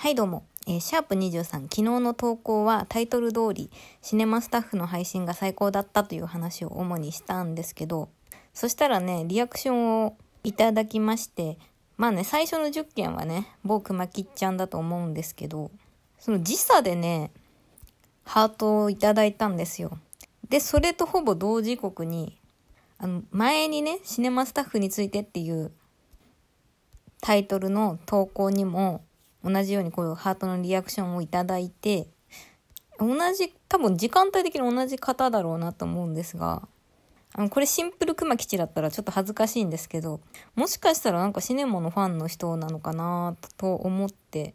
はいどうも、えーシャープ23昨日の投稿はタイトル通りシネマスタッフの配信が最高だったという話を主にしたんですけどそしたらねリアクションをいただきましてまあね最初の10件はね某熊吉ちゃんだと思うんですけどその時差でねハートをいただいたんですよ。でそれとほぼ同時刻にあの前にねシネマスタッフについてっていうタイトルの投稿にも同じようにこういうハートのリアクションをいただいて同じ多分時間帯的に同じ方だろうなと思うんですがあのこれシンプル熊吉だったらちょっと恥ずかしいんですけどもしかしたらなんかシネモのファンの人なのかなと思って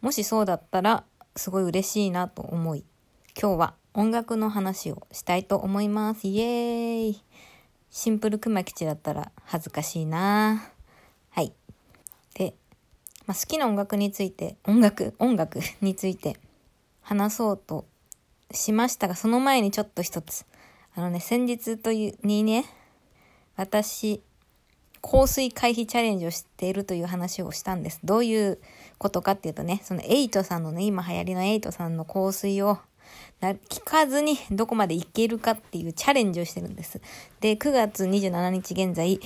もしそうだったらすごい嬉しいなと思い今日は音楽の話をしたいと思います。イエーイ。シンプル熊吉だったら恥ずかしいな。はい。でまあ、好きな音楽について、音楽、音楽 について話そうとしましたが、その前にちょっと一つ。あのね、先日という、にね、私、香水回避チャレンジをしているという話をしたんです。どういうことかっていうとね、そのエイトさんのね、今流行りのエイトさんの香水を聞かずにどこまでいけるかっていうチャレンジをしてるんです。で、9月27日現在、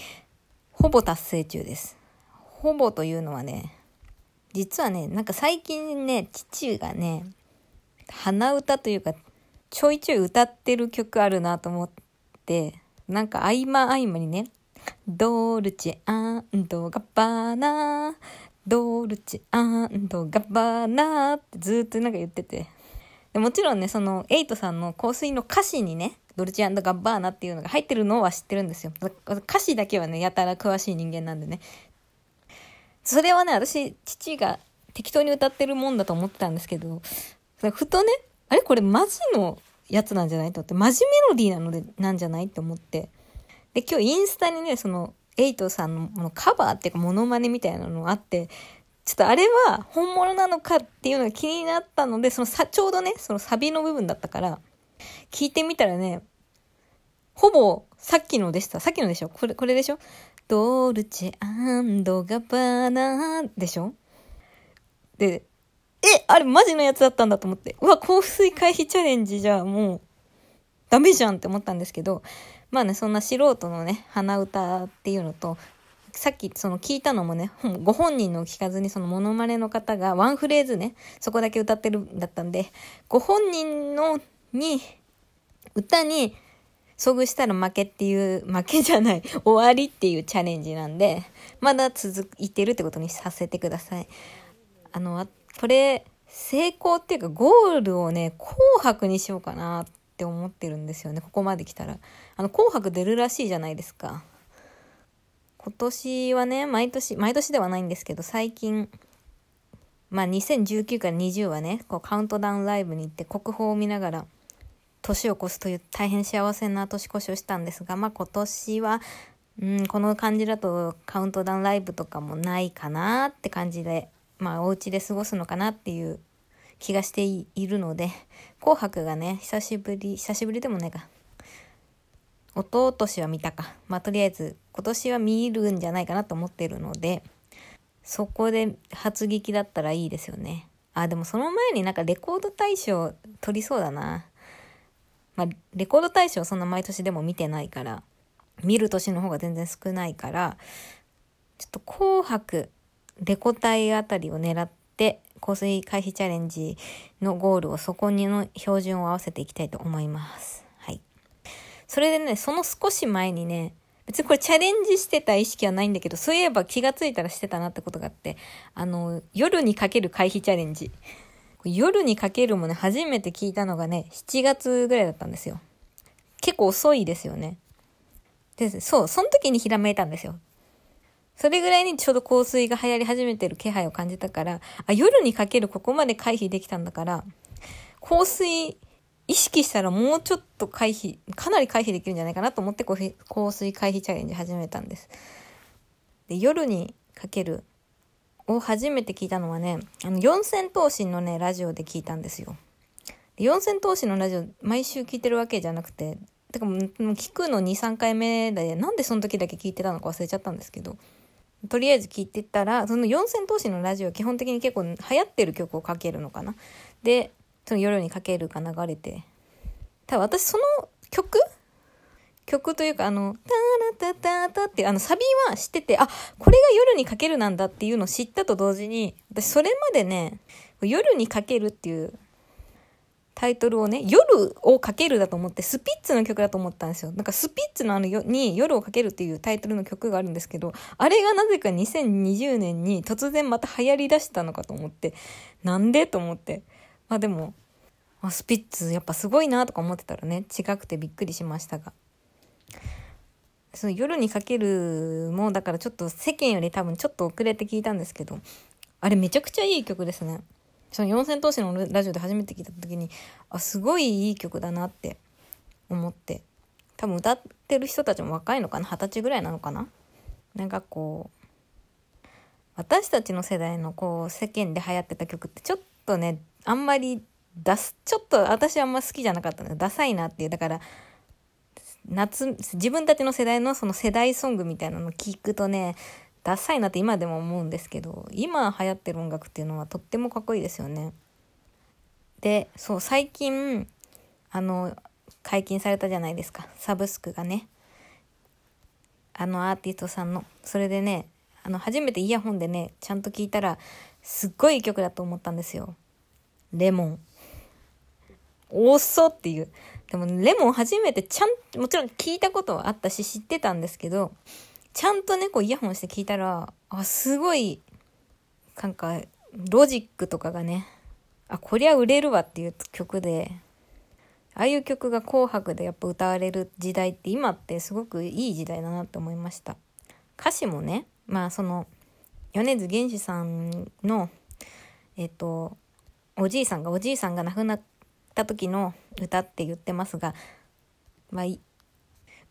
ほぼ達成中です。ほぼというのはね、実はね、なんか最近ね、父がね、鼻歌というか、ちょいちょい歌ってる曲あるなと思って、なんか合間合間にね、ドルチェガッバーナドルチェガッバーナってずっとなんか言ってて。でもちろんね、その、エイトさんの香水の歌詞にね、ドルチェガッバーナっていうのが入ってるのは知ってるんですよ。歌詞だけはね、やたら詳しい人間なんでね。それはね、私、父が適当に歌ってるもんだと思ってたんですけど、ふとね、あれ？これマジのやつなんじゃない？と思って、マジメロディーなので、なんじゃない？って思って。で、今日インスタにね、その、エイトさんのカバーっていうか、モノマネみたいなのがあって、ちょっとあれは本物なのかっていうのが気になったので、そのさ、ちょうどね、そのサビの部分だったから、聞いてみたらね、ほぼさっきのでした。さっきのでしょ？これ、これでしょ？ドルチェガバナでしょ？で、え、あれマジのやつだったんだと思って、うわ、香水回避チャレンジじゃもう、ダメじゃんって思ったんですけど、まあね、そんな素人のね、鼻歌っていうのと、さっきその聞いたのもね、ご本人の聞かずにそのモノマネの方がワンフレーズね、そこだけ歌ってるんだったんで、ご本人のに、歌に遭遇したら負けっていう、負けじゃない、終わりっていうチャレンジなんで、まだ続いてるってことにさせてください。あの、これ、成功っていうかゴールをね、紅白にしようかなって思ってるんですよね、ここまで来たら。あの、紅白出るらしいじゃないですか。今年はね、毎年、毎年ではないんですけど、最近、まあ2019から20はね、こうカウントダウンライブに行って国宝を見ながら、年を越すという大変幸せな年越しをしたんですが、まあ今年は、うん、この感じだとカウントダウンライブとかもないかなって感じで、まあお家で過ごすのかなっていう気がしているので、紅白がね、久しぶり、久しぶりでもないか。一昨年は見たか。まあとりあえず今年は見るんじゃないかなと思ってるので、そこで初撃だったらいいですよね。あ、でもその前になんかレコード大賞取りそうだな。まあ、レコード大賞そんな毎年でも見てないから、見る年の方が全然少ないから、ちょっと紅白、レコ大あたりを狙って、香水回避チャレンジのゴールをそこにの標準を合わせていきたいと思います。はい。それでね、その少し前にね、別にこれチャレンジしてた意識はないんだけど、そういえば気がついたらしてたなってことがあって、あの、夜にかける回避チャレンジ。夜にかけるもね、初めて聞いたのがね、7月ぐらいだったんですよ。結構遅いですよね。で、そう、その時にひらめいたんですよ。それぐらいにちょうど香水が流行り始めてる気配を感じたから、あ、夜にかけるここまで回避できたんだから、香水意識したらもうちょっと回避、かなり回避できるんじゃないかなと思って香水回避チャレンジ始めたんです。で、夜にかけるを初めて聞いたのはね、あの、四千頭身のね、ラジオで聞いたんですよ。四千頭身のラジオ、毎週聞いてるわけじゃなくて、てかもう聞くの2、3回目で、なんでその時だけ聞いてたのか忘れちゃったんですけど、とりあえず聞いてたら、その四千頭身のラジオは基本的に結構流行ってる曲をかけるのかな。で、その夜にかけるが流れて。多分私その曲曲というか、あの、タラタタタって、あの、サビは知ってて、あ、これが夜にかけるなんだっていうのを知ったと同時に、私それまでね、夜にかけるっていうタイトルをね、夜をかけるだと思って、スピッツの曲だと思ったんですよ。なんかスピッツのあのよに夜をかけるっていうタイトルの曲があるんですけど、あれがなぜか2020年に突然また流行り出したのかと思って、なんでと思って。まあでも、あスピッツやっぱすごいなとか思ってたらね、違くてびっくりしましたが。その夜にかけるもだからちょっと世間より多分ちょっと遅れて聞いたんですけどあれめちゃくちゃいい曲ですね。その四千頭身のラジオで初めて聞いた時にあすごいいい曲だなって思って。多分歌ってる人たちも若いのかな？二十歳ぐらいなのかな？なんかこう私たちの世代のこう世間で流行ってた曲ってちょっとねあんまり出すちょっと私あんま好きじゃなかったのでダサいなっていう。だから夏、自分たちの世代のその世代ソングみたいなの聞くとね、ダサいなって今でも思うんですけど、今流行ってる音楽っていうのはとってもかっこいいですよね。で、そう、最近、あの、解禁されたじゃないですか。サブスクがね。あのアーティストさんの。それでね、あの、初めてイヤホンでね、ちゃんと聞いたら、すっごいいい曲だと思ったんですよ。レモン。遅っていう。でも、レモン初めてちゃん、もちろん聞いたことはあったし知ってたんですけど、ちゃんとね、こうイヤホンして聞いたら、あ、すごい、なんか、ロジックとかがね、あ、こりゃ売れるわっていう曲で、ああいう曲が紅白でやっぱ歌われる時代って今ってすごくいい時代だなって思いました。歌詞もね、まあその、米津玄師さんの、えっと、おじいさんが、おじいさんが亡くなってた時の歌って言ってますが、まあ、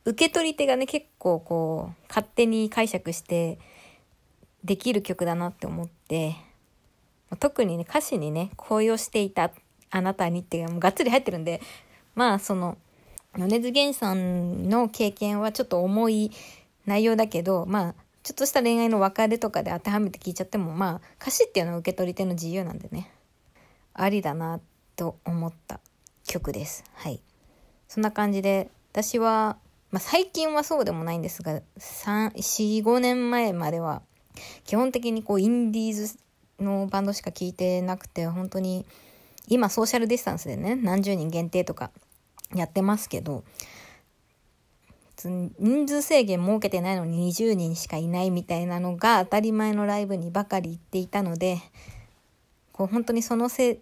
受け取り手がね、結構こう、勝手に解釈してできる曲だなって思って、特にね、歌詞にね、恋をしていたあなたにっていうもうがっつり入ってるんで、まあその、米津玄師さんの経験はちょっと重い内容だけど、まあ、ちょっとした恋愛の別れとかで当てはめて聞いちゃっても、まあ、歌詞っていうのは受け取り手の自由なんでね、ありだなってと思った曲です。はい。そんな感じで、私は、まあ、最近はそうでもないんですが、3、4、5年前までは、基本的にこう、インディーズのバンドしか聴いてなくて、本当に、今ソーシャルディスタンスでね、何十人限定とかやってますけど、人数制限設けてないのに20人しかいないみたいなのが当たり前のライブにばかり行っていたので、こう本当にそのせ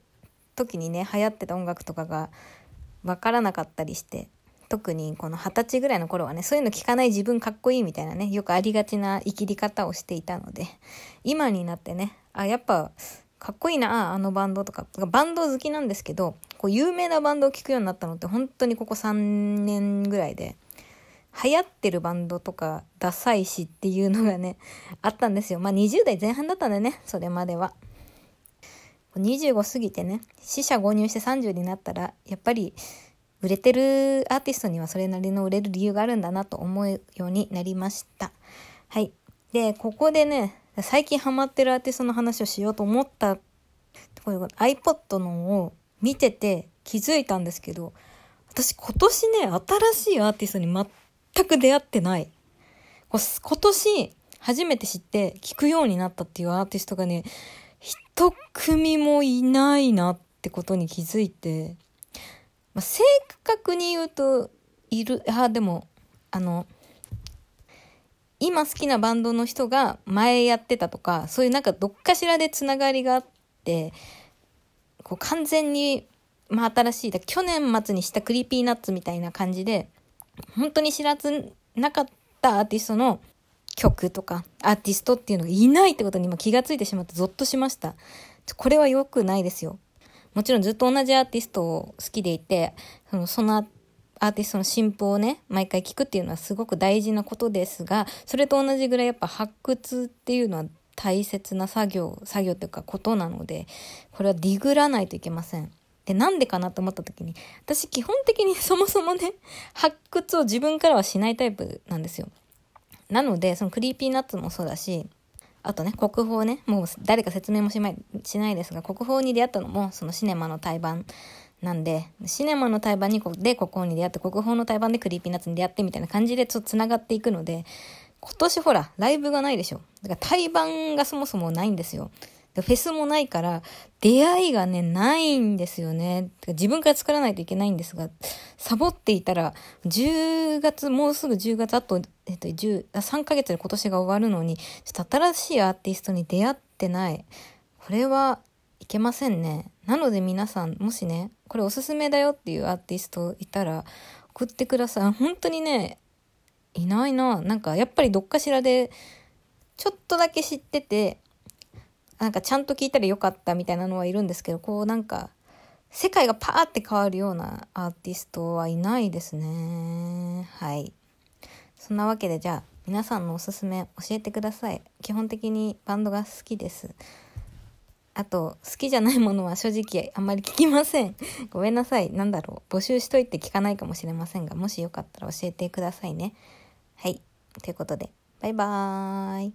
時にね流行ってた音楽とかが分からなかったりして特にこの二十歳ぐらいの頃はねそういうの聞かない自分かっこいいみたいなねよくありがちな生きり方をしていたので今になってねあやっぱかっこいいなあのバンドとかバンド好きなんですけどこう有名なバンドを聴くようになったのって本当にここ3年ぐらいで流行ってるバンドとかダサいしっていうのがねあったんですよまあ20代前半だったんだねそれまでは。25過ぎてね、死者購入して30になったら、やっぱり売れてるアーティストにはそれなりの売れる理由があるんだなと思うようになりました。はい。で、ここでね、最近ハマってるアーティストの話をしようと思った、こういう iPod のを見てて気づいたんですけど、私今年ね、新しいアーティストに全く出会ってない。今年初めて知って聞くようになったっていうアーティストがね、一組もいないなってことに気づいて、まあ、正確に言うと、いる、あ、でも、あの、今好きなバンドの人が前やってたとか、そういうなんかどっかしらでつながりがあって、こう完全に、まあ新しい、だ去年末にした Creepy Nuts みたいな感じで、本当に知らずなかったアーティストの曲とかアーティストっていうのがいないってことに今気がついてしまってゾッとしました。これは良くないですよ。もちろんずっと同じアーティストを好きでいて、そのそのアーティストの進歩をね、毎回聞くっていうのはすごく大事なことですが、それと同じぐらいやっぱ発掘っていうのは大切な作業、作業っていうかことなので、これはディグらないといけません。で、なんでかなと思った時に、私基本的にそもそもね、発掘を自分からはしないタイプなんですよ。なので、その Creepy Nuts もそうだし、あとね、国宝ね、もう誰か説明もしないしないですが、国宝に出会ったのも、そのシネマの対バンなんで、シネマの対バンにで国宝に出会って、国宝の対バンで Creepy Nuts に出会ってみたいな感じでちょっと繋がっていくので、今年ほら、ライブがないでしょ。だから対バンがそもそもないんですよ。フェスもないから、出会いがね、ないんですよね。自分から作らないといけないんですが、サボっていたら、10月、もうすぐ10月、あと、えっと、3ヶ月で今年が終わるのに、ちょっと新しいアーティストに出会ってない。これはいけませんね。なので皆さん、もしね、これおすすめだよっていうアーティストいたら、送ってください。本当にね、いないな。なんか、やっぱりどっかしらで、ちょっとだけ知ってて、なんかちゃんと聞いたらよかったみたいなのはいるんですけど、こうなんか、世界がパーって変わるようなアーティストはいないですね。はい。そんなわけでじゃあ、皆さんのおすすめ教えてください。基本的にバンドが好きです。あと、好きじゃないものは正直あんまり聞きません。ごめんなさい。なんだろう。募集しといて聞かないかもしれませんが、もしよかったら教えてくださいね。はい。ということで、バイバーイ。